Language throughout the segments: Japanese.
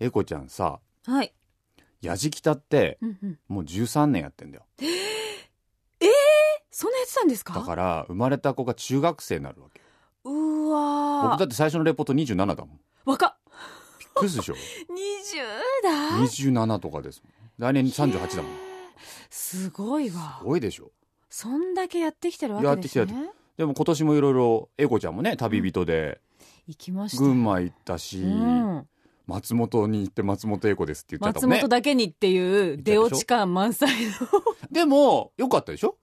エコちゃんさはい。やじきたってうんうん。もう13年やってんだよ。そんなやってたんですか？だから生まれた子が中学生になるわけ。うわー。僕だって最初のレポート27だもん。若っ。びっくりでしょ？20代27とかですもん。来年38だもん。すごいわ。すごいでしょ？そんだけやってきてるわけですね。やってきでも今年もいろいろエコちゃんもね旅人で行きました。群馬行ったし、うん、松本に行って松本エコですって言っちゃったもんね。松本だけにっていう出落ち感満載の。でもよかったでしょ？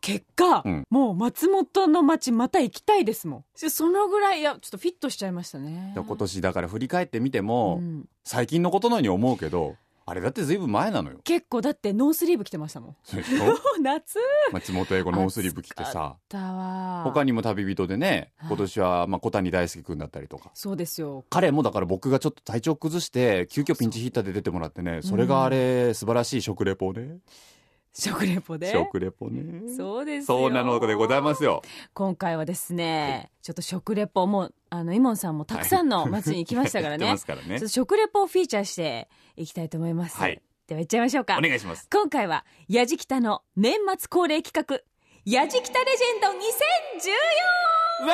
結果、うん。もう松本の街また行きたいですもん。そのぐらいいやちょっとフィットしちゃいましたね。今年だから振り返ってみても、うん。最近のことのように思うけどあれだってずいぶん前なのよ。結構だってノースリーブ着てましたもん。夏。松本英語ノースリーブ着てさ。他にも旅人でねはい。今年はまあ小谷大輔君だったりとか。そうですよ。彼もだから僕がちょっと体調崩して急遽ピンチヒッターで出てもらってねそれがあれ素晴らしい食レポね食レポで。食レポね。そうですよ。そうなのでございますよ。今回はですね、ちょっと食レポもあのイモンさんもたくさんの街に行きましたからね、からね。食レポをフィーチャーしていきたいと思います、はい。では行っちゃいましょうか。お願いします。今回はやじきたの年末恒例企画やじきたレジェンド2014ウ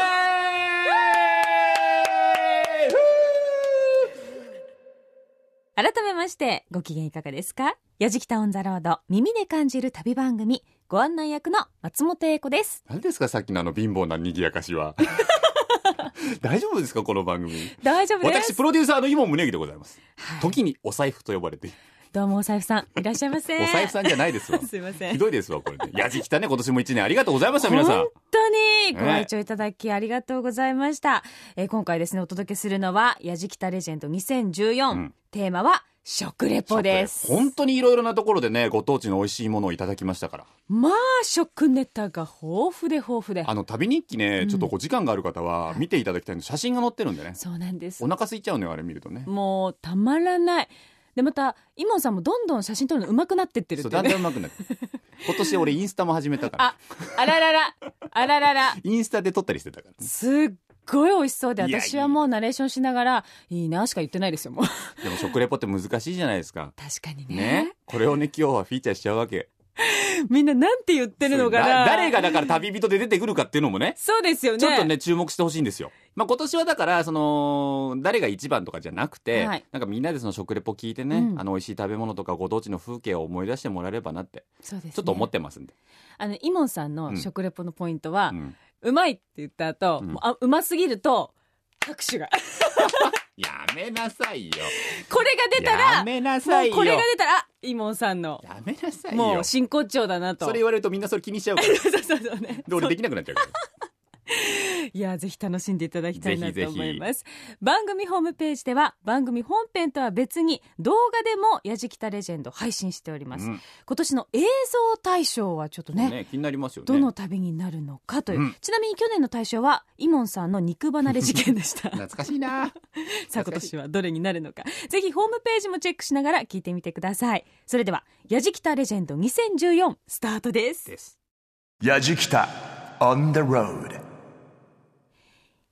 ェ改めましてご機嫌いかがですか？やじきたオンザロード耳で感じる旅番組ご案内役の松本英子です。何ですかさっきのあの貧乏な賑やかしは。大丈夫ですかこの番組？大丈夫です。私プロデューサーの今宗木でございます。はい。時にお財布と呼ばれて。どうもお財布さんいらっしゃいませ。お財布さんじゃないですわ。すいません。ひどいですわこれね。やじきたね今年も一年ありがとうございました皆さん。本当にご愛聴いただきありがとうございました、えー今回ですねお届けするのはやじきたレジェンド2014、うん。テーマは食レポです。本当にいろいろなところでねご当地の美味しいものをいただきましたから。まあ食ネタが豊富で豊富で。あの旅日記ね、うん。ちょっとお時間がある方は見ていただきたいの写真が載ってるんでね。そうなんです。お腹空いちゃうのよあれ見るとね。もうたまらない。でまたイモンさんもどんどん写真撮るの上手くなってってるっそうだんだてねん上手くなる。今年俺インスタも始めたから。ああららら。あららら。インスタで撮ったりしてたからね。すっごい美味しそうで私はもうナレーションしながらいいなしか言ってないですよもう。でも食レポって難しいじゃないですか。確かにね。ね。これをね今日はフィーチャーしちゃうわけ。みんななんて言ってるのかな。だ誰がだから旅人で出てくるかっていうのもね。そうですよね。ちょっとね注目してほしいんですよ、まあ、今年はだからその誰が一番とかじゃなくて、はい。なんかみんなでその食レポ聞いてね、うん。あの美味しい食べ物とかご当地の風景を思い出してもらえればなってそうですね。ちょっと思ってますんで、あのイモンさんの食レポのポイントはう、ん。うまいって言った後、うん。あうますぎると拍手が。やめなさいよ。これが出たやらめなもさいこれが出たらあイモンさんのやめなさいよ。もう真骨頂だなと。それ言われるとみんなそれ気にしちゃうから。そうそうそうね。で俺できなくなっちゃうから いやぜひ楽しんでいただきたいなとぜひぜひ。思います番組ホームページでは番組本編とは別に動画でもやじきたレジェンド配信しております、うん。今年の映像大賞はちょっとねね気になりますよね。どの旅になるのかという、うん。ちなみに去年の大賞はイモンさんの肉離れ事件でした。懐かしいな。さあ今年はどれになるのか。ぜひホームページもチェックしながら聞いてみてください。それではやじきたレジェンド2014スタートです。です。やじきた on the road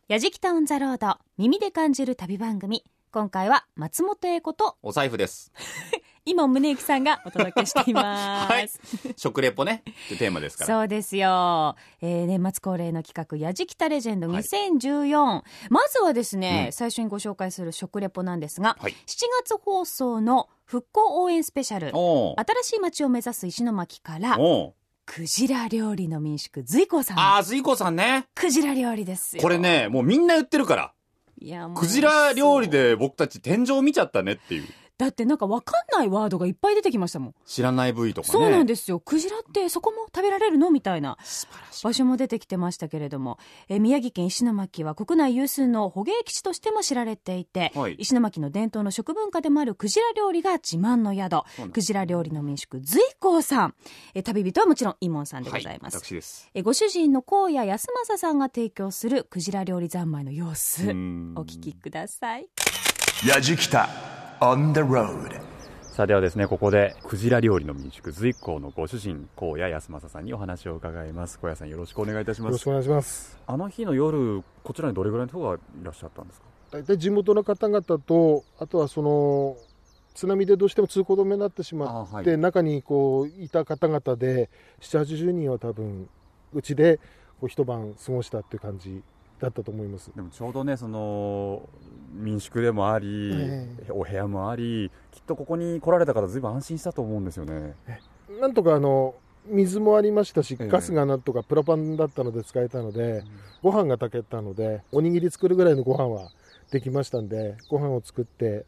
やじきたオンザロード耳で感じる旅番組。今回は松本英子とお財布です。今宗行さんがお届けしています、はい。食レポね。ってテーマですから。そうですよ、えー年末恒例の企画「やじきたレジェンド2014」まずはですね、うん。最初にご紹介する食レポなんですが、はい。7月放送の復興応援スペシャル。新しい街を目指す石巻からクジラ料理の民宿随光さんあー随光さんね。クジラ料理ですよ。これねもうみんな言ってるから。いやもうクジラ料理で僕たち天井見ちゃったねっていうだってなんかわかんないワードがいっぱい出てきましたもん、知らない部位とかね。そうなんですよ。クジラってそこも食べられるの？みたいな。場所も出てきてましたけれども、えー宮城県石巻は国内有数の捕鯨基地としても知られていて、はい。石巻の伝統の食文化でもあるクジラ料理が自慢の宿。クジラ料理の民宿随光さん、えー旅人はもちろんイモンさんでございます、はい、私です。えーご主人の荒野康政さんが提供するクジラ料理三昧の様子。お聞きください。やじきた on the road. さあではですねここでクジラ料理の民宿随光のご主人荒野康政さんにお話を伺います。荒野さんよろしくお願いいたします。よろしくお願いします。あの日の夜こちらにどれぐらいの人がいらっしゃったんですか？大体地元の方々とあとはその津波でどうしても通行止めになってしまって、あはい中にこういた方々で780人は多分うちでこう一晩過ごしたっていう感じだったと思います。でもちょうどねその民宿でもあり、えお部屋もありきっとここに来られた方ずいぶん安心したと思うんですよね。なんとかあの水もありましたし、ええ。ガスがなんとかプラパンだったので使えたので、ご飯が炊けたので、おにぎり作るぐらいのご飯はできましたんで、ご飯を作って、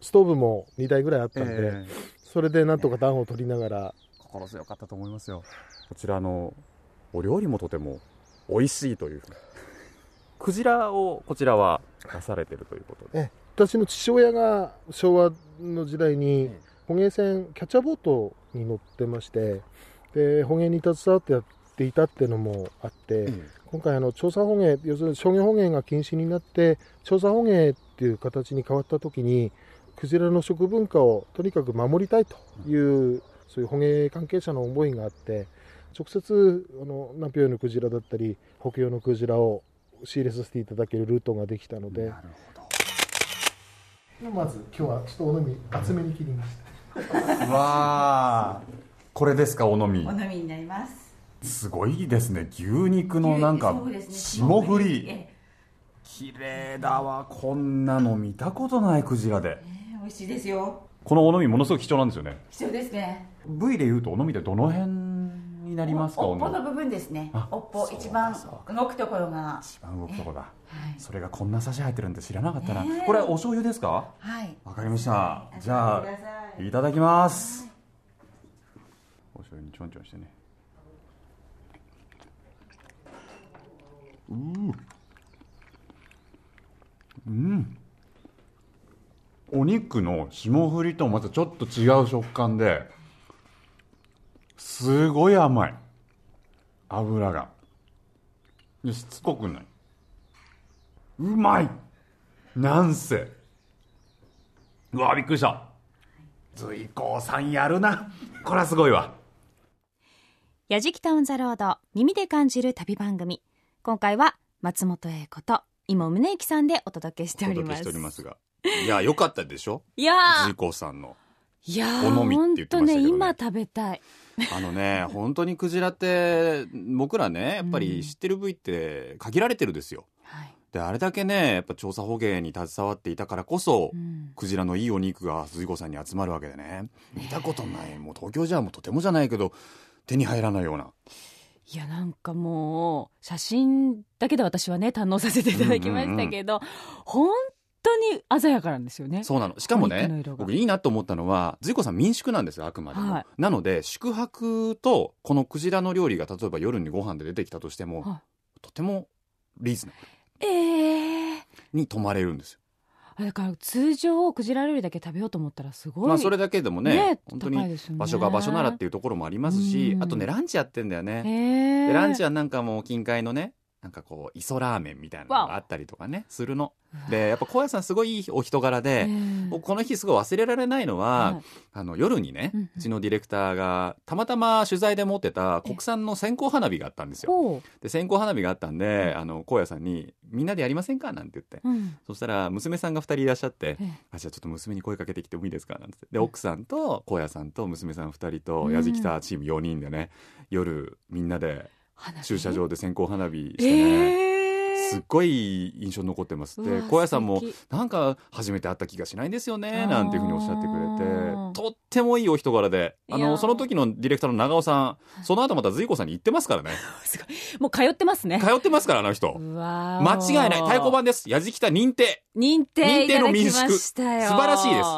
ストーブも2台ぐらいあったんで、ええ。それでなんとか暖を取りながら、心強かったと思いますよ。こちらのお料理もとても美味しいというふうにクジラをこちらは出されてるということで。え私の父親が昭和の時代にえ捕鯨船、キャッチャーボートに乗ってまして、で捕鯨に携わってやっていたっていうのもあって、今回あの調査捕鯨要するに商業捕鯨が禁止になって調査捕鯨っていう形に変わった時にクジラの食文化をとにかく守りたいという、そういう捕鯨関係者の思いがあって直接あの南平洋のクジラだったり北洋のクジラを仕入れさせていただけるルートができたので。なるほど。まず今日はちょっとお飲み厚めに切りました。うわー。これですかお飲み。お飲みになります。すごいですね。牛肉のなんか霜降り。え綺麗だわ。こんなの見たことないクジラで。え美味しいですよ。このお飲みものすごく貴重なんですよね。貴重ですね。部位でいうとお飲みってどの辺になりますかおっぽの部分ですね。あ。おっぽ一番動くところが。一番動くとこだ。はい。それがこんなサシ入ってるんで知らなかったな、ねえ。これお醤油ですか？はい。わかりました。じゃあいいただきます。お醤油にちょんちょんしてね。うーうん。お肉の霜降りとまたちょっと違う食感ですごい甘い。油が。でしつこくない。うまい。なんせ。うわびっくりした。随光さんやるな。これはすごいわ。やじきたオンザロード耳で感じる旅番組。今回は松本英子と今宗行さんでお届けしております。すが。いや、良かったでしょ？いや随光さんの。ーいやーお飲みって言ってましたけどね今食べたいあのね、本当にクジラって、僕らね、やっぱり知ってる部位って限られてるですよ。はい、で、あれだけね、やっぱ調査捕鯨に携わっていたからこそ、うんクジラのいいお肉が随光さんに集まるわけでね。見たことない。もう東京じゃもうとてもじゃないけど、手に入らないような。いやなんかもう写真だけで私はね堪能させていただきましたけど、本当に鮮やかなんですよね。そうなの。しかもね僕いいなと思ったのは、随光さん民宿なんですよ、あくまでも。はい。なので、宿泊と、このクジラの料理が例えば夜にご飯で出てきたとしても、はとてもリーズナブええルに泊まれるんですよ。あだから通常クジラ料理だけ食べようと思ったらすごい、まあそれだけでもね、ね本当に場所が場所ならっていうところもありますし、うんあとね、ランチやってんだよね。ランチはなんかもう近海のね、なんかこう、磯ラーメンみたいなのがあったりとかね、するの。で、やっぱ高野さんすごいいいお人柄で、僕この日すごい忘れられないのは、はい。あの夜にね、ううん。ちのディレクターがたまたま取材で持ってた国産の線香花火があったんですよ。で線香花火があったんで、あの高野さんに「みんなでやりませんか?」なんて言って、うん。そしたら娘さんが2人いらっしゃってええ「あじゃあちょっと娘に声かけてきてもいいですか?」なんてで奥さんと高野さんと娘さん2人とうん。矢敷タチーム4人でね夜みんなで駐車場で線香花火してね、ええすっごい印象に残ってます。でうわ高野さんもなんか初めて会った気がしないんですよねなんていうふうにおっしゃってくれて。とってもいいお人柄で。あのその時のディレクターの長尾さんその後また随子さんに言ってますからね。すごい。もう通ってますね。通ってますからあの人。間違いない。太鼓判です。矢敷北認定。認定い認定の民宿。素晴らしいです。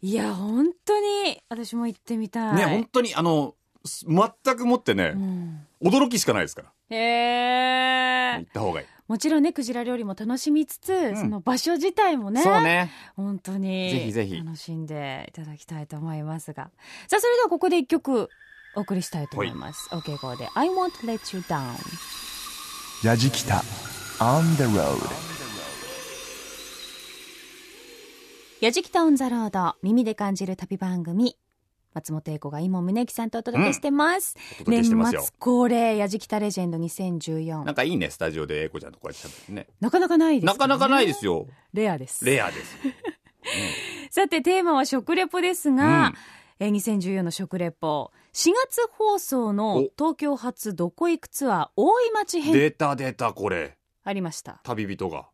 いや本当に私も行ってみたい。ね本当にあのす全くもってねう、ん驚きしかないですから。へえ行った方がいい、もちろんねクジラ料理も楽しみつつ、ん。その場所自体もねそうね。本当にぜひぜひ。楽しんでいただきたいと思いますが。さあそれではここで一曲お送りしたいと思います、OK 号で「I won't let you down ヤジキタ on the road」やじきたオンザロード耳で感じる旅番組松本英子が今宗行さんとお届けしてます。お届けしてますよ年末恒例、やじきたレジェンド2014。なんかいいね、スタジオで英子ちゃんとこうやって喋ってね。なかなかないです、なかなかないですよ。レアです。レアです。さて、テーマは食レポですが、えー2014の食レポ。4月放送の東京発どこ行くツアー大井町編出た出た、これ。ありました。旅人が。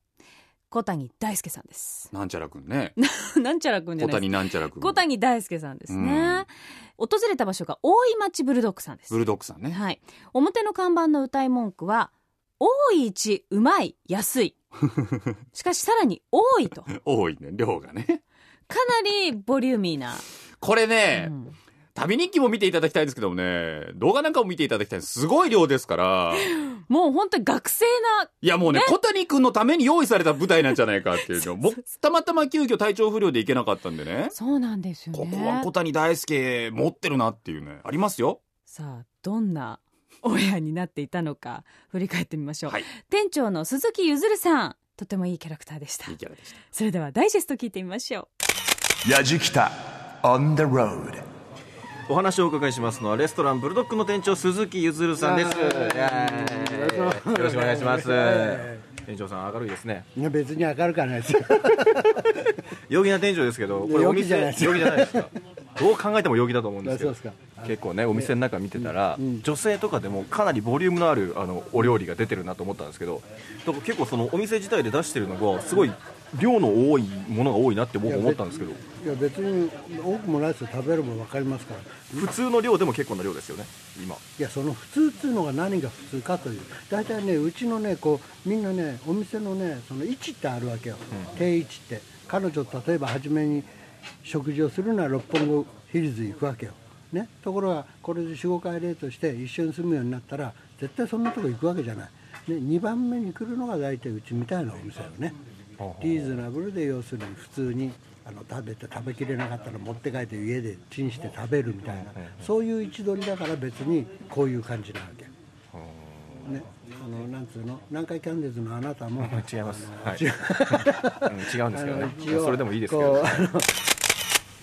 小谷大輔さんです。なんちゃらくんね。なんちゃらくんじゃ小ないです谷なんちゃらくん。小谷大輔さんですね。訪れた場所が大井町ブルドッグさんですブ。ルドッグさんね。はい。表の看板の歌い文句は、多い一、うまい、安い。しかしさらに多いと。か 多いね、量がね。なりボリューミーな。これね、うん旅日記も見ていただきたいんですけどもね、動画なんかも見ていただきたい。すごい量ですから。もう本当に学生な、いやもうね、小谷くんのために用意された舞台なんじゃないかっていうの。僕、たまたま急遽体調不良で行けなかったんでね。そうなんですよね。ここは小谷大輔持ってるなっていうね、ありますよ。さあ、どんな親になっていたのか、振り返ってみましょう。はい店長の鈴木ゆずるさん、とてもいいキャラクターでしたいい。キャラでした。それではダイジェスト聞いてみましょやじきた on the road お話をお伺いしますのはレストランブルドッグの店長鈴木ゆずるさんです。よろしくお願いします。店長さん明るいですね。いや別に明るくはないです 陽気な店長ですけどこれ陽お店気じゃないです。陽気じゃないですか。どう考えても陽気だと思うんですけど。そうですか。結構ねお店の中見てたら、女性とかでもかなりボリュームのあるあのお料理が出てるなと思ったんですけど結構そのお店自体で出してるのがすごい量の多いものが多いなって僕思ったんですけど。いや別に多くもないですよ。食べれば分かりますから。普通の量でも結構な量ですよね今。いやその普通っていうのが何が普通かという。大体ねうちのねこうみんなねお店のねその位置ってあるわけよ、定位置って。彼女と例えば初めに食事をするなら六本木ヒルズ行くわけよ。ね。ところがこれで45回例として一緒に住むようになったら絶対そんなとこ行くわけじゃない、ね、2番目に来るのが大体うちみたいなお店よねリーズナブルで要するに普通にあの食べて食べきれなかったら持って帰って家でチンして食べるみたいなそういう位置取りだから別にこういう感じなわけ。ね、あのなんつうの南海キャンディーズのあなたも違います。はい。違ううんですけどね。それでもいいですけど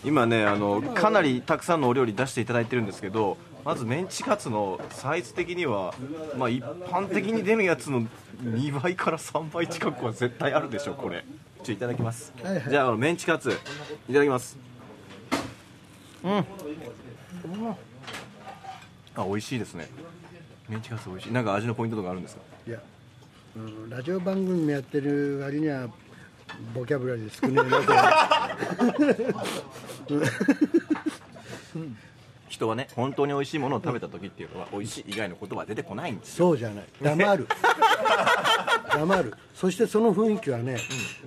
今ねあのかなりたくさんのお料理出していただいてるんですけどまずメンチカツのサイズ的には、まあ、一般的に出るやつの2倍から3倍近くは絶対あるでしょこれ。ちょいただきます、はいはい。じゃああのメンチカツいただきます。うん。あ美味しいですね。メンチカツ美味しい。なんか味のポイントとかあるんですか？いや、うん、ラジオ番組やってる割にはボキャブラリー少ねえなと 人はね本当に美味しいものを食べた時っていうのは美味しい以外の言葉は出てこないんですそうじゃない。黙る。黙る。そしてその雰囲気はね、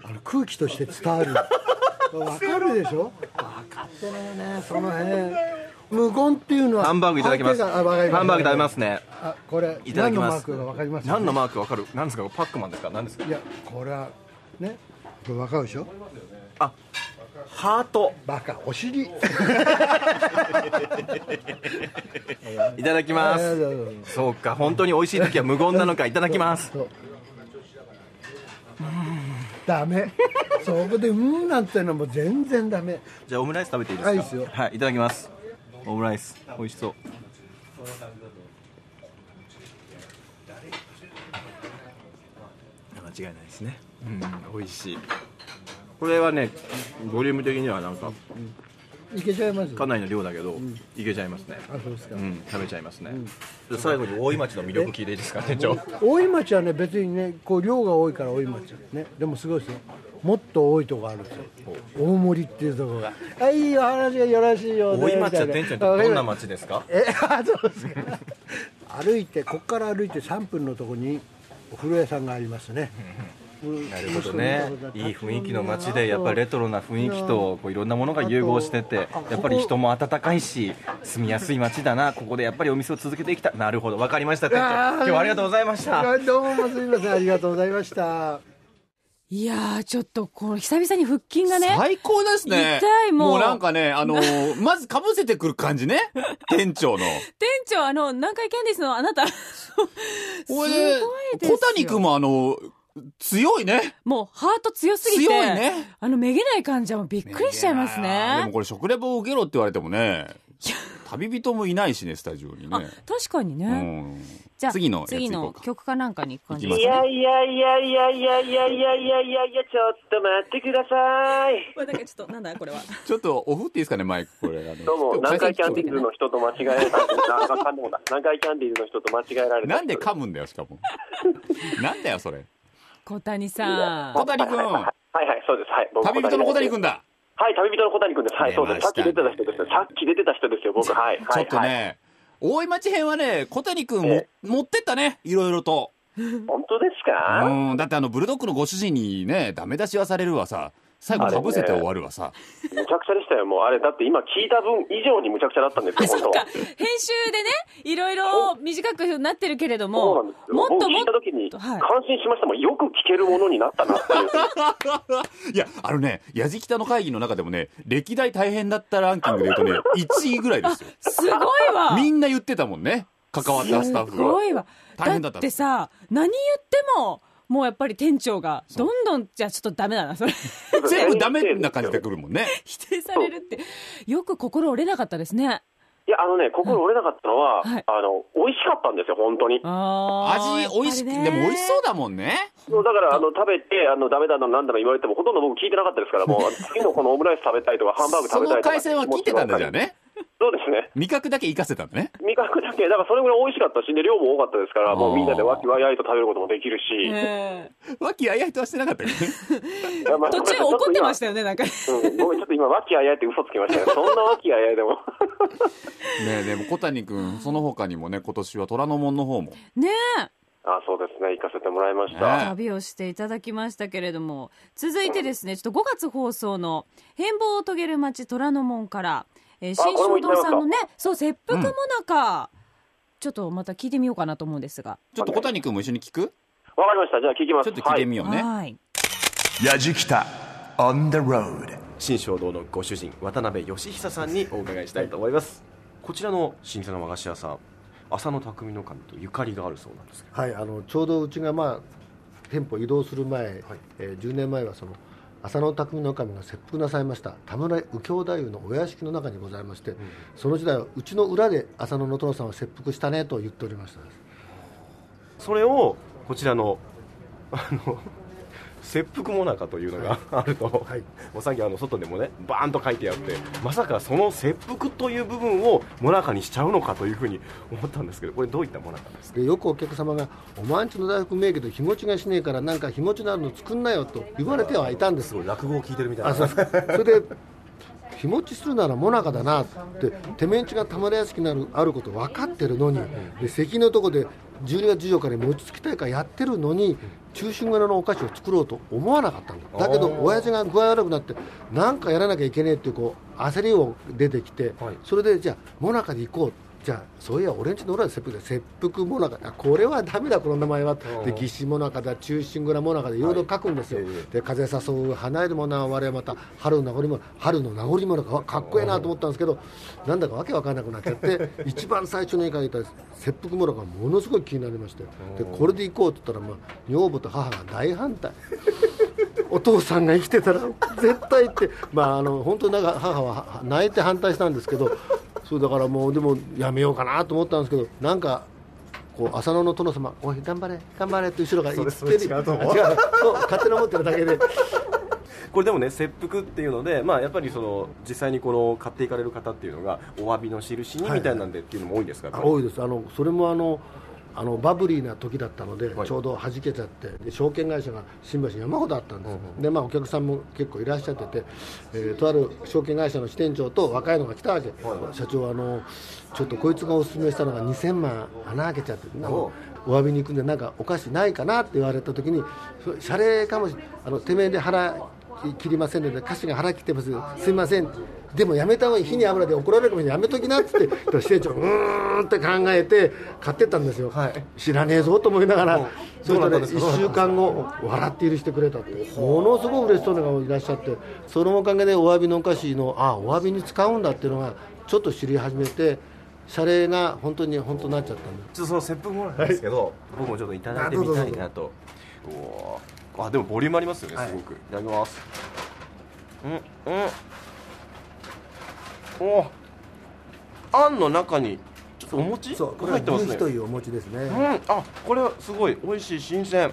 あの空気として伝わる。わかるでしょ？分かってないよねその辺。無言っていうのはハンバーグいただきます。ハンバーグ食べますね。あこれいただきます。何のマークが分かります？何のマークわかる？何ですか？パックマンですか？何ですか？いやこれはねこれ分かるでしょ？あハート。バカお尻。いただきます。そうか本当に美味しい時は無言なのか。いただきます。ダメ。そこで「うん」なんてのはもう全然ダメ。じゃあオムライス食べていいですか？はいいただきます。オムライス。美味しそう違いないですね。うん美味しい。これはねボリューム的にはなんかいけちゃいます？かなりの量だけど、いけちゃいますね。あそうですか、うん食べちゃいますね、で最後に大井町の魅力聞いていいですか店長大井町はね別にねこう量が多いから大井町ね。でもすごいですよ。もっと多いとこあるんですよ。大森っていうところが「あいいお話がよろしいよね」大井町は店長にとってどんな町ですか？えあそうですか。歩いてここから歩いて3分のところにお風呂屋さんがありますね、なるほどね。いい雰囲気の街でやっぱりレトロな雰囲気とこういろんなものが融合しててやっぱり人も温かいし住みやすい街だなここでやっぱりお店を続けていきた。いなるほど。分かりました店長。今日はありがとうございました。あどうもすみません。ありがとうございましたいやー、ちょっと、この久々に腹筋がね。最高ですね。痛いもうもうなんかね、あのー まず被せてくる感じね。店長の。店長、あの、南海キャンディースのあなた、すごいですよ。小谷君もあの、強いね。もう、ハート強すぎて。強いね。あの、めげない感じはもうびっくりしちゃいますいやーでもね。これ食レポを受けろって言われてもね、旅人もいないしねスタジオにあね、確かにね。うんじゃあ、次の次の曲かなんかに行く感じですかね。いやいやいやいやいやいやいやいやいやちょっと待ってください。これなんかちょっと、なんだこれは。ちょっとオフっていいですかねマイクこれあのどうも、南海キャンディーズなの人と間違えられた。南海キャンディーズの人と間違えられた。なんで噛むんだよしかもなんだよそれ小谷さん。小谷君はいはい、そうです。はい。僕旅人の小谷君だはい、旅人の小谷君です。はい、そうです。さっき出てた人ですよ。さっき出てた人ですよ、僕。はい。ちょっとはい。ね大井町編はね小谷君もえ持ってったねいろいろと。本当ですか？うんだってあのブルドッグのご主人にねダメ出しはされるわさ最後かぶせて終わるわさむちゃくちゃでしたよ。もうあれ、だって今聞いた分以上にむちゃくちゃだったんですよ、本当は。編集でね、いろいろ短くなってるけれども、なんですよ。もっと僕聞いたもっと、時にはい感心しましたもん。よく聞けるものになったなっていう。いやあのねやじきたの会議の中でもね歴代大変だったランキングで言うとね 1位ぐらいですよすごいわ。みんな言ってたもんね関わったスタッすフがごいわ。だ大変だったってさ、何言っても、もうやっぱり店長が、どんどん、じゃあちょっとダメだな、それ。全部ダメな感じで来るもんね 否定されるって。よく心折れなかったですね。いや、あのね、心折れなかったのは、はいあの、美味しかったんですよ、本当に。味美味しく、でも美味しそうだもんねそうだから、あの、食べて、あの、ダメだの、なんだの言われても、ほとんど僕聞いてなかったですから、もう、次のこのオムライス食べたいとか、ハンバーグその食べたいとか。回線は聞いてたんだじゃあね そうですね。味覚だけ活かせたんだね味覚だけ、だからそれぐらい美味しかったし、で、量も多かったですから、もうみんなでわきわやいと食べることもできるし。え和気あいあいとはしてなかったけどね 途中怒ってましたよ。よね、なんか。うん、ごめん、ちょっと今、わきあいあいって嘘つきましたね。そんなわきあいあいでも。ねえでも小谷君その他にもね今年は虎ノ門の方もねあ、そうですね。行かせてもらいましえ、た。旅をしていただきましたけれども、続いてですね、ちょっと5月放送の変貌を遂げる街虎ノ門から、えー、新これも正堂さんのねそう、切腹もなか、ちょっとまた聞いてみようかなと思うんですが。ちょっと小谷君も一緒に聞く？わかりました。じゃあ聞きます。ちょっと聞いてみようね、はい。やじきた on the road 新正堂のご主人渡辺義久さんにお伺いしたいと思います。こちらの老舗の和菓子屋さん浅野匠の神とゆかりがあるそうなんですけど。はい、あのちょうどうちが、まあ、店舗移動する前、えー10年前はその浅野匠の神が切腹なさいました田村右京太夫のお屋敷の中にございまして、その時代はうちの裏で浅野の殿さんは切腹したねと言っておりましたそれをこちらのあの切腹もなかというのがあると、はい。もうさっきあの外でもねバーンと書いてあってまさかその切腹という部分をもなかにしちゃうのかというふうに思ったんですけどこれどういったもなかですか？でよくお客様が「お前んちの大福名義で日持ちがしねえからなんか日持ちのあるの作んなよ」と言われてはいたんです。落語を聞いてるみたいあそう。それで日持ちするならもなかだなって手面地が田村屋敷にあるあること分かってるのにで関のとこで12月14日に餅つき大会やってるのに中心蔵のお菓子を作ろうと思わなかったんだ。だけど親父が具合悪くなって何かやらなきゃいけねえっていうこう焦りを出てきて、はい。それでじゃあもなかで行こうじゃあそういや俺んちの裏で切腹で切腹もなかあこれはダメだこの名前は。で義士もなかだ中心蔵もなかでい。ろいろ書くんですよ、で風誘う花よりもな我々また春の名残も春の名残もなかかっこええなと思ったんですけどなんだかわけわかんなくなっちゃって 一番最初に書いた切腹もなかがものすごい気になりましてでこれで行こうって言ったら、まあ、女房と母が大反対。お父さんが生きてたら絶対って、まあ、あの本当になんか母は泣いて反対したんですけどそうだからもうでもやめようかなと思ったんですけどなんかこう浅野の殿様「おい頑張れ頑張れ」って後ろが言ってそれそれ違うと思う。勝手に思ってるだけで。これでもね切腹っていうので、まあ、やっぱりその実際にこの買っていかれる方っていうのがお詫びの印にみたいなんでっていうのも多いんですか、あ多いです。あのそれもあのあのバブリーな時だったので、はい。ちょうど弾けちゃってで証券会社が新橋に山ほどあったんです、でまあ、お客さんも結構いらっしゃってて、えーとある証券会社の支店長と若いのが来たわけ、社長あのちょっとこいつがおすすめしたのが2000万穴開けちゃってお詫びに行くんでなんかお菓子ないかなって言われた時にそ謝礼かもしあのてめえで腹切りませんので歌詞が腹切ってます。すいませんでもやめた方がいい火に油で怒られるかもしれない。やめときなっつって支店長うーんって考えて買ってったんですよ、知らねえぞと思いながら、そしたら1週間後笑って許してくれたってものすごく嬉しそうな方がいらっしゃってそのおかげでお詫びのお菓子のあお詫びに使うんだっていうのがちょっと知り始めて謝礼が本当に本当になっちゃったんでちょっとその切腹もなんですけど、僕もちょっといただいてみたいなと。あでもボリュームありますよねすごく、い、ただきます。うんうんおー。あんの中にちょっとお餅そうこれは入ってますね。牛皮というお餅ですね、うん、あこれはすごい美味しい新鮮。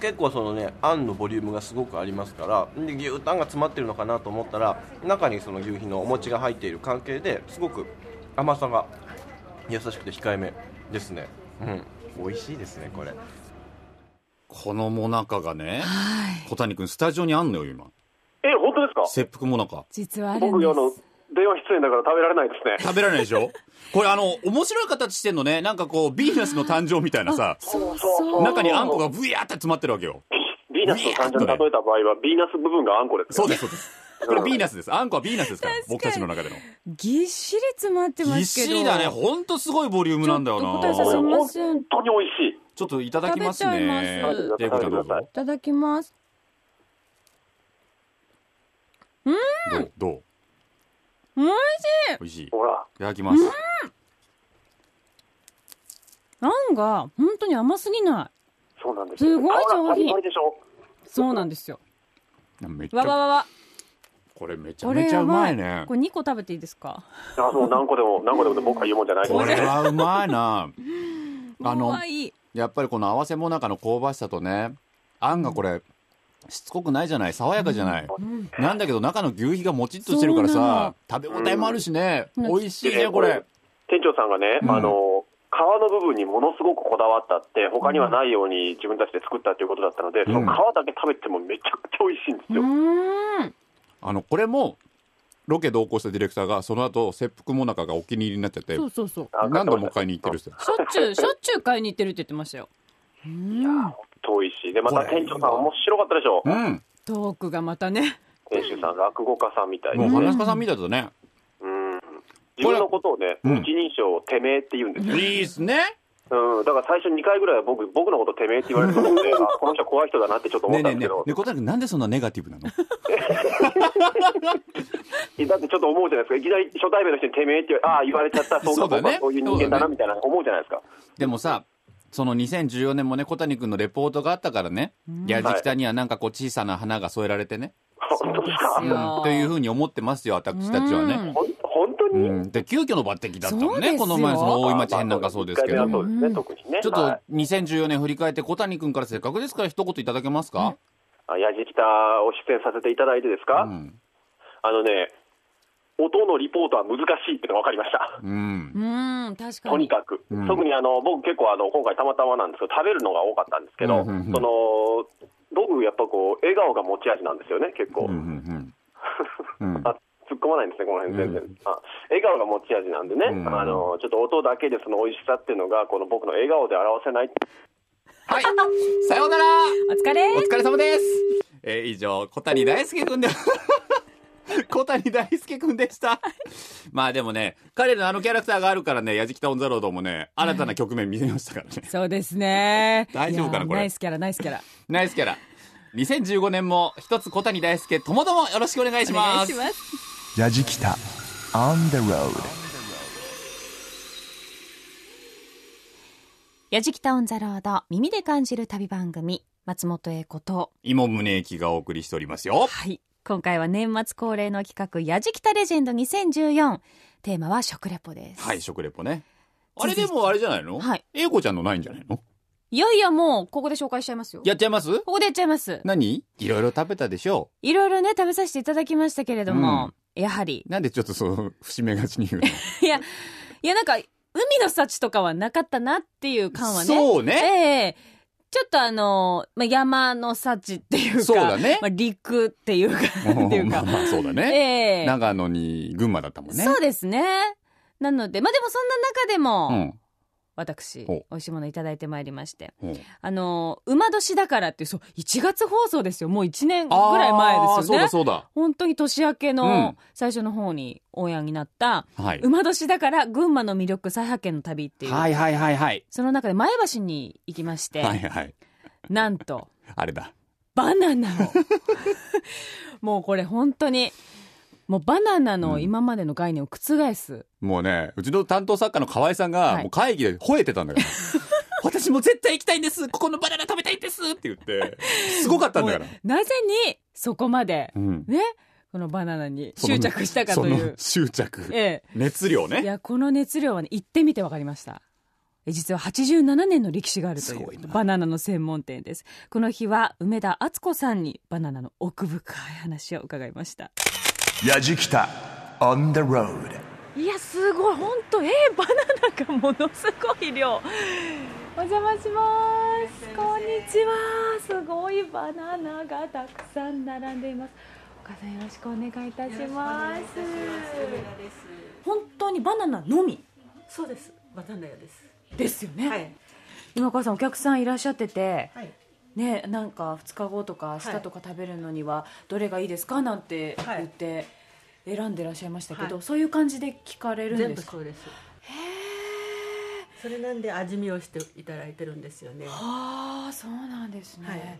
結構そのねあんのボリュームがすごくありますからで牛タンが詰まってるのかなと思ったら中にその牛皮のお餅が入っている関係ですごく甘さが優しくて控えめですね。うん。美味しいですねこれ。このもなかがね、小谷君スタジオにあんのよ今え、本当ですか？切腹もなか。実はあるん僕、あのです。、電話出演だから食べられないですね。食べられないでしょ？これあの面白い形してんのね。なんかこうビーナスの誕生みたいなさ。そうそう。中にあんこがブヤーって詰まってるわけよ。ビーナスの誕生に例えた場合は、ビーナス部分があんこですよそうですそうです。これビーナスです。あんこはビーナスですから僕たちの中での。ぎっしり詰まってまぎっすけど。しりだね。ほんとすごいボリュームなんだよな。本当に美味しい。ちょっといただきます食べちゃいねいただきます。どう？どう？おいしい美味しいいほら。ただきますあんが本当に甘すぎない。そうなんですよ。すごい上品皮がパリパリでしょ。そうなんですよ。めっちゃわわわわ。これめちゃこれめちゃう。まいねこれ2個食べていいですか？あ、そう、何個でも、何個でも僕が言うもんじゃないですこれね。はうまいな あうのわいい。やっぱりこの合わせもなかの香ばしさとねあんがこれしつこくないじゃない。爽やかじゃない、なんだけど中の牛皮がもちっとしてるからさ食べ応えもあるしね、うん。美味しいねこれ、店長さんがね、うん。あの、皮の部分にものすごくこだわったって、他にはないように自分たちで作ったということだったので、その皮だけ食べてもめちゃくちゃ美味しいんですうよ。ーん。あのこれもロケ同行したディレクターがその後切腹もなかがお気に入りになっちゃってそうそうそう。何度も買いに行ってるっすよしょっちゅう、しょっちゅう買いに行ってるって言ってましたよ。うん。と美味しい。で、また店長さん面白かったでしょ？うんトークがまたね。店主さん、落語家さんみたいもうでね。話し家さんみたいだね、うん。自分のことをね、うん一人称てめえって言うんですよ。いいっすねうん。だから最初2回ぐらいは僕、僕のことてめえって言われると思って、あ、この人怖い人だなってちょっと思ったんですけど、ねえ小谷君なんでそんなネガティブなの？だってちょっと思うじゃないですか。いきなり初対面の人にてめえって言われああ、言われちゃった、そうか、そうだねそういう人間だな、みたいな思うじゃないですか。でもさその2014年もね小谷君のレポートがあったからね、やじきたにはなんかこう小さな花が添えられてね、本当ですか？というふうに思ってますよ私たちはね、ほん。本当に、うん、で急遽の抜擢だったもんねこの前その大井町編なんかそうですけど、まあそうですね、特にね。ちょっとはい。2014年振り返って小谷君からせっかくですから一言いただけますか、あ、やじきたを出演させていただいてですか、うん。あのね、音のリポートは難しいってのが分かりました。うん。ん、確かに。とにかく、うん。特にあの僕、結構あの今回、たまたまなんですけど、食べるのが多かったんですけど、うんうんうん。その僕、やっぱこう、笑顔が持ち味なんですよね、結構。うんうんうん。うん。あ突っ込まないんですね、この辺全然、あ笑顔が持ち味なんでね、うん。あのちょっと音だけでその美味しさっていうのが、この僕の笑顔で表せない、はい。さようなら。お疲れ。お疲れ様です。えー以上小谷大輔君で 小谷大輔君でしたまあでもね彼のあのキャラクターがあるからねやじきたオンザロードもね新たな局面見せましたからねそうですね。大丈夫かないこれやナイスキャラ、ナイスキャラ。ナイスキャラ2015年も一つ小谷大輔ともどもよろしくお願いしお願ますいします。やじきた On the road やじきたオンザロード、耳で感じる旅番組、松本英子と、芋宗駅がお送りしておりますよはい。今回は年末恒例の企画、やじきたレジェンド2014。テーマは食レポです。はい食レポね。あれでもあれじゃないの？はい。英子ちゃんのないんじゃないの？いやいや、もう、ここで紹介しちゃいますよ。やっちゃいます？ここでやっちゃいます。何？いろいろ食べたでしょいろいろね、食べさせていただきましたけれども、やはり、なんでちょっとそう節目がちに言うの？いや、いやなんか、海の幸とかはなかったなっていう感はね。そうね。ええちょっとあの、まあ、山の幸っていうか、そうだね。まあ、陸っていうか、っていうか。まあまあそうだね、ええ。長野に群馬だったもんね。そうですね。なので、まあでもそんな中でも、うん私、お美味しいものいただいてまいりまして。うんあの、馬年だからってそう、1月放送ですよ。もう1年ぐらい前ですよね。そうだそうだ本当に年明けうんの最初の方にオンエアになった、はい馬年だから群馬の魅力再発見の旅っていう。はいはいはいはいその中で前橋に行きまして、はいはいなんと、あれだバナナを。もうこれ本当に、もうバナナの今までの概念を覆す。もうねうちの担当作家の河合さんはいがもう会議で吠えてたんだから 私も絶対行きたいんですここのバナナ食べたいんですって言ってすごかったんだからなぜにそこまで、うんね、このバナナに執着したかといそのう。執着。え熱量ね。いや、この熱量はね、行ってみて分かりました。え実は87年の歴史があるというバナナの専門店です。この日は梅田敦子さんにバナナの奥深い話を伺いました。やじきた on the road いや、すごい、本当えー、バナナがものすごい量。お邪魔します。こんにちは。すごいバナナがたくさん並んでいます。お母さんよろしくお願いいたします。本当にバナナのみそうです。バナナ屋です。ですよね。はい。今お母さんお客さんいらっしゃってて、はい。ね、なんか2日後とか明日とか食べるのにはどれがいいですか？なんてはい。言って選んでらっしゃいましたけど、はい。そういう感じで聞かれるん全ですか？部そうです。それなんで味見をしていただいてるんですよね。ああそうなんですね、はい。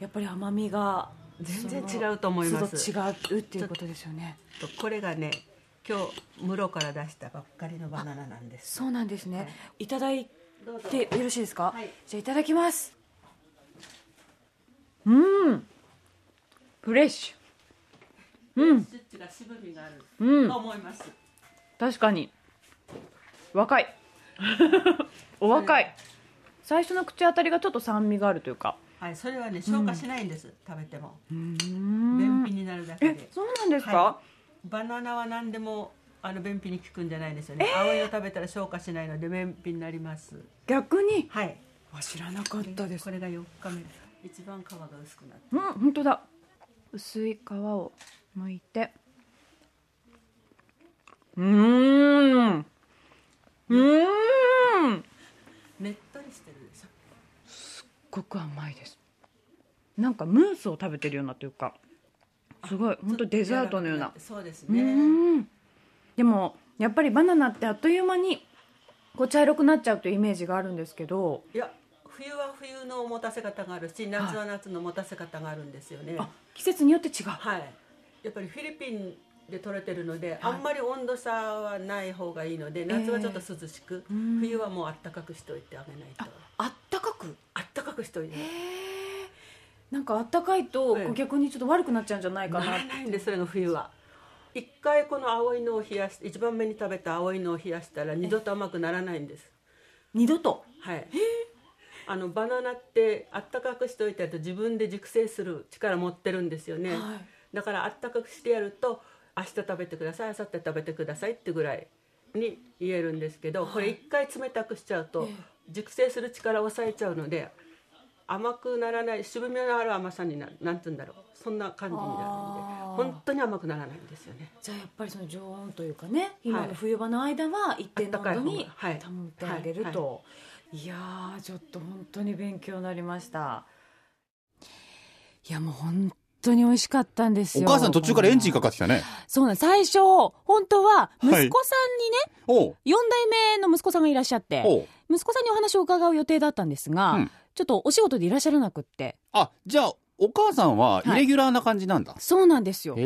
やっぱり甘みが全然違うと思います。違うっていうことですよね。とこれがね、今日室から出したばっかりのバナナなんです。そうなんですね、はい。い、ただいてよろしいですか、はい。じゃあいただきますうん。フレッシュ。うん。スッチが渋みがあるうんと思います。確かに。若い。お若い。最初の口当たりがちょっと酸味があるというか。はい、それはね消化しないんです。食べても。うん。便秘になるだけえで。そうなんですか、はバナナは何でもあの便秘に効くんじゃないんですよね。青いの食べたら消化しないので便秘になります。逆に？はい。あ知らなかったです。これが4日目。一番皮が薄くなって。うん本当だ。薄い皮を剥いて。うーん。うーん。ねっとりしてるでしょ。すっごく甘いです。なんかムースを食べてるようなというか。すごい。本当デザートのような。そうですうね。でもやっぱりバナナってあっという間にこう茶色くなっちゃうというイメージがあるんですけど。いや冬は冬の持たせ方があるし夏は夏の持たせ方があるんですよね。あ季節によって違う。はい。やっぱりフィリピンで取れてるので、あんまり温度差はない方がいいので夏はちょっと涼しく、うん。冬はもうあったかくしておいてあげないと。あったかく？あったかくしておいて。なんかあったかいとええ。逆にちょっと悪くなっちゃうんじゃないかなならないんですそれが冬は。一回この青いのを冷やし一番目に食べた青いのを冷やしたら二度と甘くならないんです。二度と？はいあのバナナってあったかくしておいてると自分で熟成する力持ってるんですよね、はい。だからあったかくしてやると明日食べてください明後日食べてくださいってぐらいに言えるんですけどこれ一回冷たくしちゃうと熟成する力を抑えちゃうので甘くならない渋みのある甘さになるなんて言うんだろうそんな感じになるんで本当に甘くならないんですよね。じゃあやっぱりその常温というかね今の冬場の間は一定の温度に保ってあげると、い、やーちょっと本当に勉強になりましたいやもう本当に美味しかったんですよお母さん途中からエンジンかかってきたね。そうなん最初本当は息子さんにね、おう。4代目の息子さんがいらっしゃって。息子さんにお話を伺う予定だったんですが、うんちょっとお仕事でいらっしゃらなくってあ、じゃあ、お母さんはイレギュラーな感じなんだ。そうなんですよへ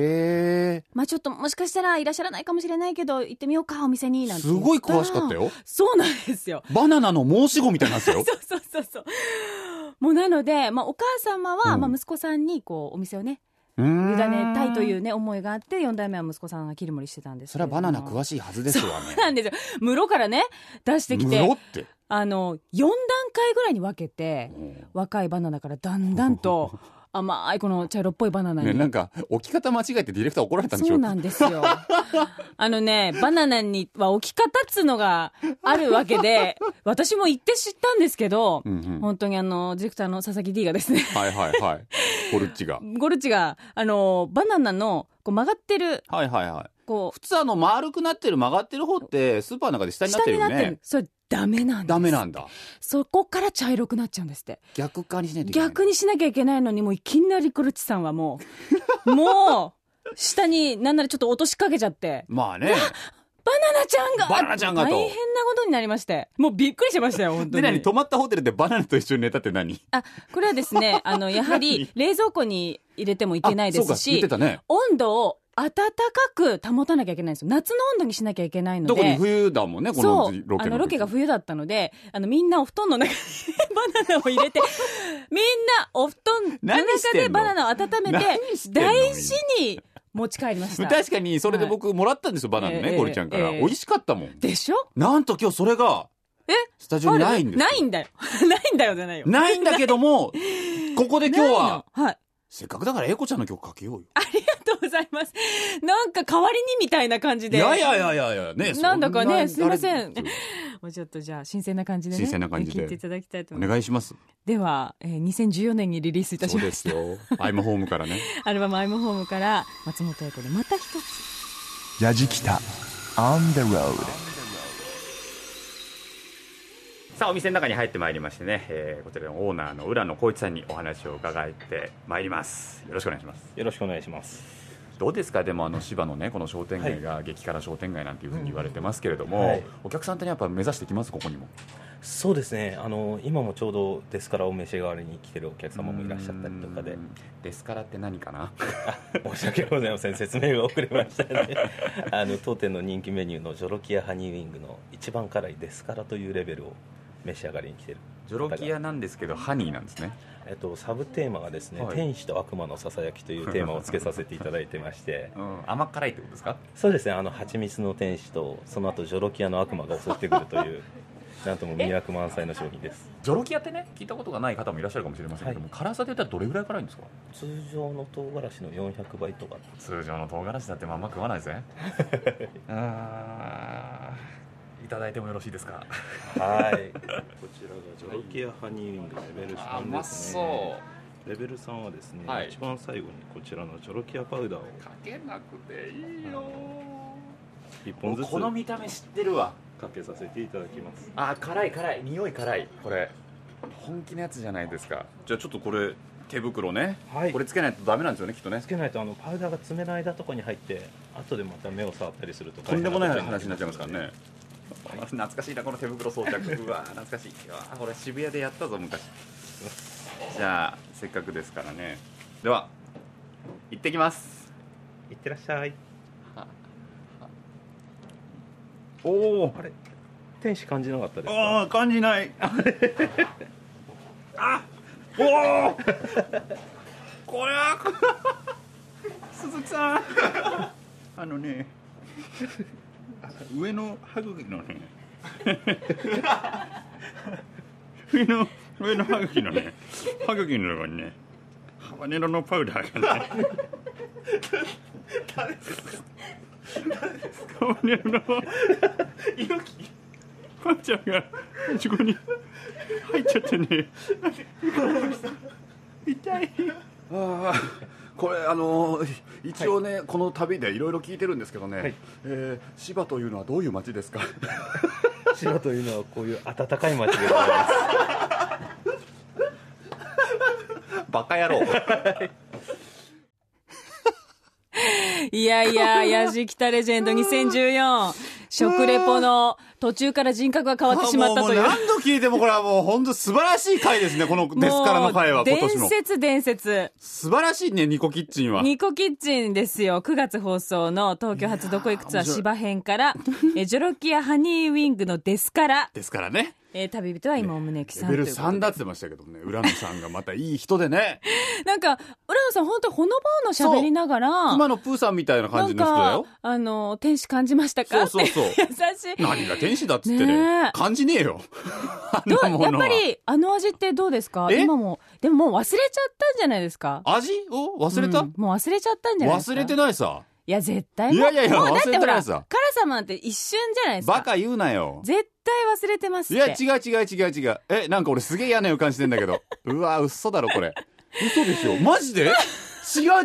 え。まあちょっともしかしたらいらっしゃらないかもしれないけど行ってみようかお店になんてすごい詳しかったよ。そうなんですよバナナの申し子みたいなんですよ。そうそうそうそうもうなので、まあ、お母様は、うんまあ、息子さんにこうお店をね委ねたいというね思いがあって4代目は息子さんが切り盛りしてたんですそれはバナナ詳しいはずですわそうね。なんですよ室からね出してきムてロって？あの4段階ぐらいに分けて若いバナナからだんだんと甘いこの茶色っぽいバナナに、ね、なんか、置き方間違えてディレクター怒られたんでしょそうなんですよ。あのね、バナナには置き方っつうのがあるわけで、私も行って知ったんですけど、うんうん本当にあの、ディレクターの佐々木 D がですね、はいはいはい。コルッチが。ゴルチが、あの、バナナのこう曲がってる、はいはいはい。こ普通あの、丸くなってる曲がってる方って、スーパーの中で下う、になってるよ下になってるね。。それダメなんです。ダメなんだ。そこから茶色くなっちゃうんですって。逆化にしないといけない。逆にしなきゃいけないのに、もういきなりゴルチさんはもう、もう、下になんならちょっと落としかけちゃって、まあね。バナナちゃんがバナナちゃんがと大変なことになりまして。もうびっくりしましたよ、本当で、に。何？泊まったホテルでバナナと一緒に寝たって何？あ、これはですね、あの、やはり、冷蔵庫に入れてもいけないですしね、温度を暖かく保たなきゃいけないんですよ。夏の温度にしなきゃいけないので。特に冬だもんね、このロケあのロケが冬だったのであのみんなお布団の中に バナナを入れて みんなお布団の中でバナナを温めて大事に持ち帰りました。確かにそれで僕もらったんですよ、バナナね、ええゴリちゃんから、ええ。美味しかったもん。でしょ？なんと今日それがえ？スタジオにないんですよ。ないんだよ。ないんだよじゃないよ。ないんだけどもここで今日はの。はいせっかくだから英子ちゃんの曲かけようよ。ありがとうございます。なんか代わりにみたいな感じで。いやいやいやいやいやねなんだかそねすいません。もうちょっとじゃあ新鮮な感じでね新鮮な感じで。聞いていただきたいとお思います。願いします。では、えー、2014年にリリースいたしそうましたですよ。アイムホームからね。アルバム「アイムホーム」から松本英子でまた一つ。やじきた。On the road さあお店の中に入ってまいりましてね、えーこちらのオーナーの浦野光一さんにお話を伺ってまいります。よろしくお願いします。よろしくお願いします。どうですか？でもあの芝のねこの商店街が激辛商店街なんていうふうに言われてますけれども、はい。お客さんってねやっぱ目指してきます？ここにも。そうですね。あの今もちょうどですからお召し上がりに来てるお客様もいらっしゃったりとかで。ですからって何かな？申し訳ございません。説明が遅れましたね。あの当店の人気メニューのジョロキアハニーウィングの一番辛いですからというレベルを召し上がりに来てる。ジョロキアなんですけどハニーなんですね。えっと、サブテーマがですね、はい。天使と悪魔のささやきというテーマをつけさせていただいてまして、うん、甘辛いってことですか？そうですね。あの蜂蜜の天使とその後ジョロキアの悪魔が襲ってくるという なんとも魅力満載の商品です。ジョロキアってね聞いたことがない方もいらっしゃるかもしれませんけども、辛さで言ったらどれぐらい辛いんですか？通常の唐辛子の400倍とか。通常の唐辛子だってまんま食わないぜ。あーいただいてもよろしいですか？はい。こちらがジョロキアハニーウィングレベル3あうまですそねレベル3はですね、はい。一番最後にこちらのジョロキアパウダーを。かけなくていいよ1本ずつ。この見た目知ってるわ。かけさせていただきます。あ辛い辛い。匂い辛い。これ。本気のやつじゃないですか。じゃあちょっとこれ手袋ね、はい。これつけないとダメなんですよねきっとね。つけないとあのパウダーが爪の間とかに入って後でまた目を触ったりするととんでもない話になっちゃいますからね懐かしいなこの手袋装着。うわ懐かしい。うわこれ渋谷でやったぞ昔。じゃあせっかくですからね。では行ってきます。いってらっしゃい。おおあれ？天使感じなかったですか？ああ感じない。あ おおこれは鈴木さん。あのね上の歯茎のね。上の上の歯茎のね。歯茎のところにねハバネロのパウダーがね。誰ですかハバネロのパンちゃんがそこに入っちゃってね。痛い。ああこれあの一応ね、この旅でいろいろ聞いてるんですけどね、えー芝というのはどういう町ですか？芝というのはこういう暖かい街でございます。バカ野郎。いやいや、やじきたレジェンド2014、食レポの途中から人格が変わってしまったという。もう何度聞いてもこれはもう本当素晴らしい回ですねこのですからの回は今年も伝説伝説。素晴らしいねニコキッチンはニコキッチンですよ。9月放送の東京発どこ行くツアー芝編から、えジョロキアハニーウィングのデスから、ですからねえー旅人は今お宗行さんレベルということで。3だって言ってましたけどね。浦野さんがまたいい人でね。なんか、浦野さん本当ほのぼの喋りながら、熊野プーさんみたいな感じの人だよ。あの、天使感じましたか？そうそうそう。優しい。何が天使だっつってね。ねえ。感じねえよ。やっぱり、あの味ってどうですか？え？今も。でももう忘れちゃったんじゃないですか？味を忘れた、うんもう忘れちゃったんじゃないですか？忘れてないさいや、絶対いやいやいやもうだって忘れてほら、ないさ辛さなんて一瞬じゃないですか。バカ言うなよ。絶対忘れてますって。いや違う違う違う違う。えなんか俺すげえ嫌な予感してんだけど。うわ嘘だろこれ。嘘でしょ。マジで？違う違う違う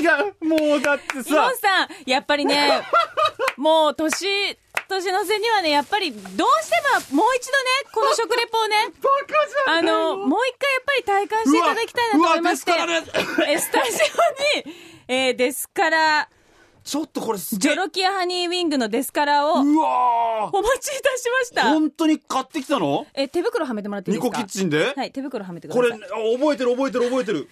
違う。もうだってイモンささん、やっぱりね、もう年、年の瀬にはね、やっぱりどうしてももう一度ね、この食レポをね、あの、もう一回やっぱり体感していただきたいなと思いまして、うわうわですからえスタジオに、えーですから、ちょっとこれすジョロキアハニーウィングのデスカラをうわお持ちいたしました。本当に買ってきたの？え、手袋はめてもらっていいですか？ニコキッチンで？はい、手袋はめてくだこさい。れあ覚えてる覚えてる覚えてる。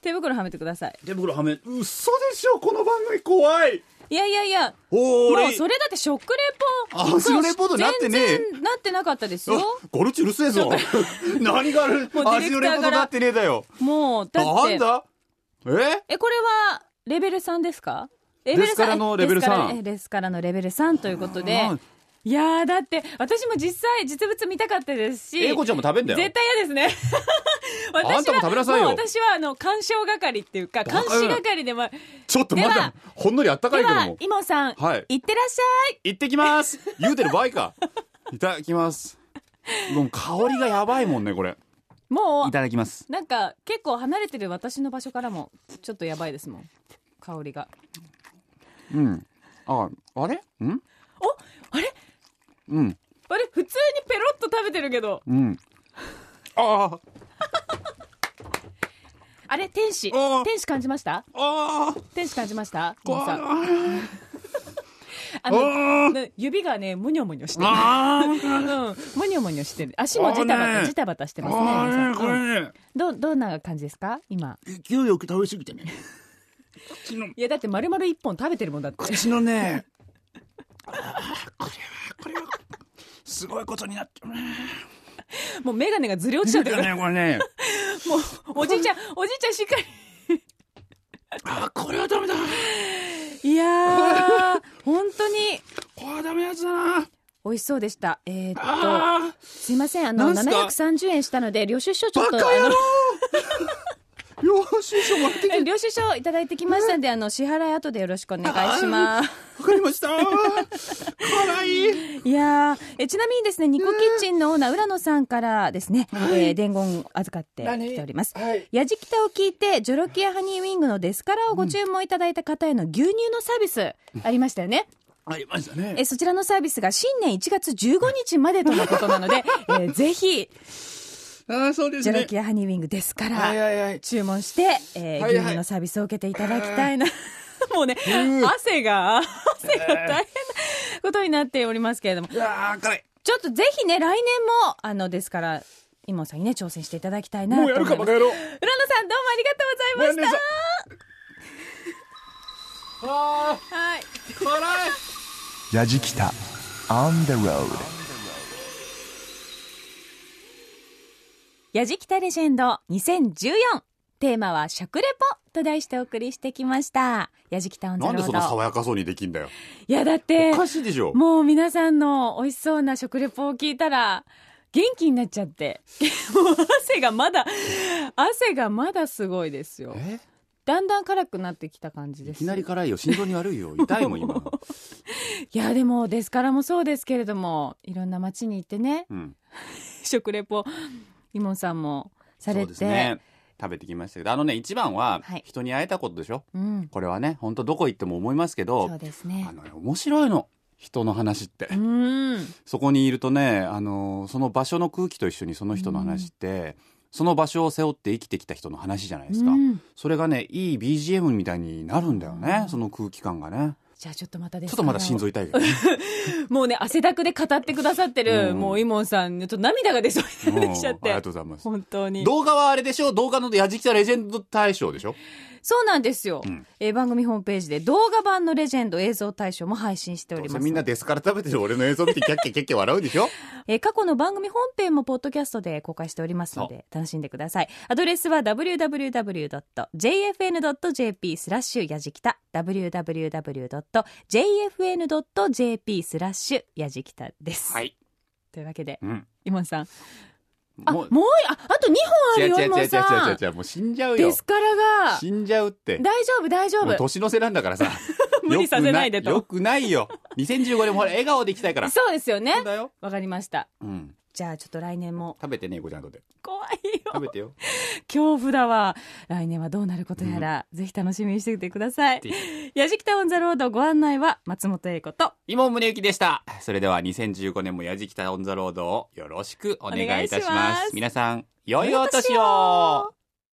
手袋はめてください。手袋はめ嘘でしょこの番組怖い。いやいやいや、おーも俺うそれだって食レポ。あ食レポとなってね。え全然なってなかったですよ。ゴルチうるせえぞ。何がある？もうディレクターから味のレポートなってねえだよ。もう、だって。なんだ？え？え、これは、レベル3ですか？レデスカラのレベル3デスカラえデスカラのレベル3ということでいやーだって私も実際実物見たかったですし英子ちゃんも食べんだよ。絶対嫌ですね。私 はあんたも食べなさいよ。私はあの鑑賞係っていうか監視係でもちょっとまだほんのりあったかでいけどもはイモさん、はい。いってらっしゃい。行ってきます。言うてる場合か。いただきます。もう香りがやばいもんねこれ。もいただきます。うなんか結構離れてる私の場所からもちょっとやばいですもん。香りがうん。ああれ？ん？おあれ？うん。あれ？普通にペロッと食べてるけど。うん。ああ あれ？天使。天使感じました？あ天使感じました？さん。あ あのね指がねむにょむにょしてる。あうん。むにょむにょしてる。足もジタバタジタバタしてますねあ皆さん。れこれうん。ねどどんな感じですか？今。勢いよく食べ過ぎてねいやだって丸々一本食べてるもんだって。口のね。これはこれはすごいことになってもう眼鏡がずれ落ちちゃってるねこれね。もうおじいちゃんおじいちゃんしっかり。あこれはダメだ。いやー 本当に。これはダメなやつだな。美味しそうでした。えー、っとあすいませんあのなんすか？730円したので領収書ちょっとバカ野郎 領収書もらってきて。領収書いただいてきましたんで、あの支払い後でよろしくお願いします。わかりました。辛い。いやーえちなみにですね、ニコキッチンのオーナー、浦野さんからですね、えー伝言預かってきております。やじきたを聞いて、ジョロキアハニーウィングのデスカラをご注文いただいた方への牛乳のサービスありましたよね。ありましたね。えそちらのサービスが新年1月15日までとのことなので、えーぜひ、あそうですね。ジョロキアハニーウィングですから、はいはいはい。注文して、えーはいはい。牛乳のサービスを受けていただきたいな。もうね、汗が、汗が大変なことになっておりますけれども、いやー辛い。ちょっとぜひね、来年も、あの、ですから、イモンさんにね、挑戦していただきたいなともう思います。やるかバカ野郎。浦野さん、どうもありがとうございました。あはい。ー辛い。やじきた。On the road やじきたレジェンド2014。テーマは食レポと題してお送りしてきました。やじきたオンなんでそんなド。爽やかそうにできんだよいや、だってお、かしいでしょもう皆さんの美味しそうな食レポを聞いたら、元気になっちゃって。もう汗がまだ、汗がまだすごいですよ。え？だんだん辛くなってきた感じです。いきなり辛いよ心臓に悪いよ痛いもん今 いや、でも、ですからもそうですけれども、いろんな街に行ってね、うん食レポ、イモンさんもされそうて。ですね。食べてきましたけど。あのね一番ははい。人に会えたことでしょ、うん。これはね本当どこ行っても思いますけどそうですね。あ。のね面白いの人の話って、うん。そこにいるとねあのその場所の空気と一緒にその人の話って、その場所を背負って生きてきた人の話じゃないですか、うん。それがねいい BGM みたいになるんだよね、その空気感がねじゃあちょっとまたですちょっとまだ心臓痛い もうね、汗だくで語ってくださってる、うんもうイモンさん、ちょっと涙が出そうになってきちゃって。うんありがとうございます本当に。動画はあれでしょ動画のやじきたレジェンド大賞でしょそうなんですよ、うんえー番組ホームページで動画版のレジェンド映像大賞も配信しております。みんなデスから食べてる俺の映像見てキャッキャキャッキャ笑うでしょ？えー過去の番組本編もポッドキャストで公開しておりますので、楽しんでください。アドレスは www.jfn.jp スラッシュやじきた www.jfn.jp スラッシュやじきたです。はい。というわけで、うん。イモンさん。あ、もうもう、あ、あと2本あるよ、イモン違う違う違う違う。違うもう死んじゃうよデ。スカラが、死んじゃうって。大丈夫、大丈夫。年の瀬なんだからさ。無理させないでとよくないよ。2015年もほら、笑顔でいきたいから。そうですよね。わかりました。うん。じゃあちょっと来年も食べてね、ごちゃんとで。怖いよ。食べてよ。恐怖だわ。来年はどうなることやら、ぜひ楽しみにしていてくださいぜ。やじきたオンザロードご案内は松本英子と。今宗行でした。それでは2015年もやじきたオンザロードをよろしくお願いいたしま。す皆さん、良いお年を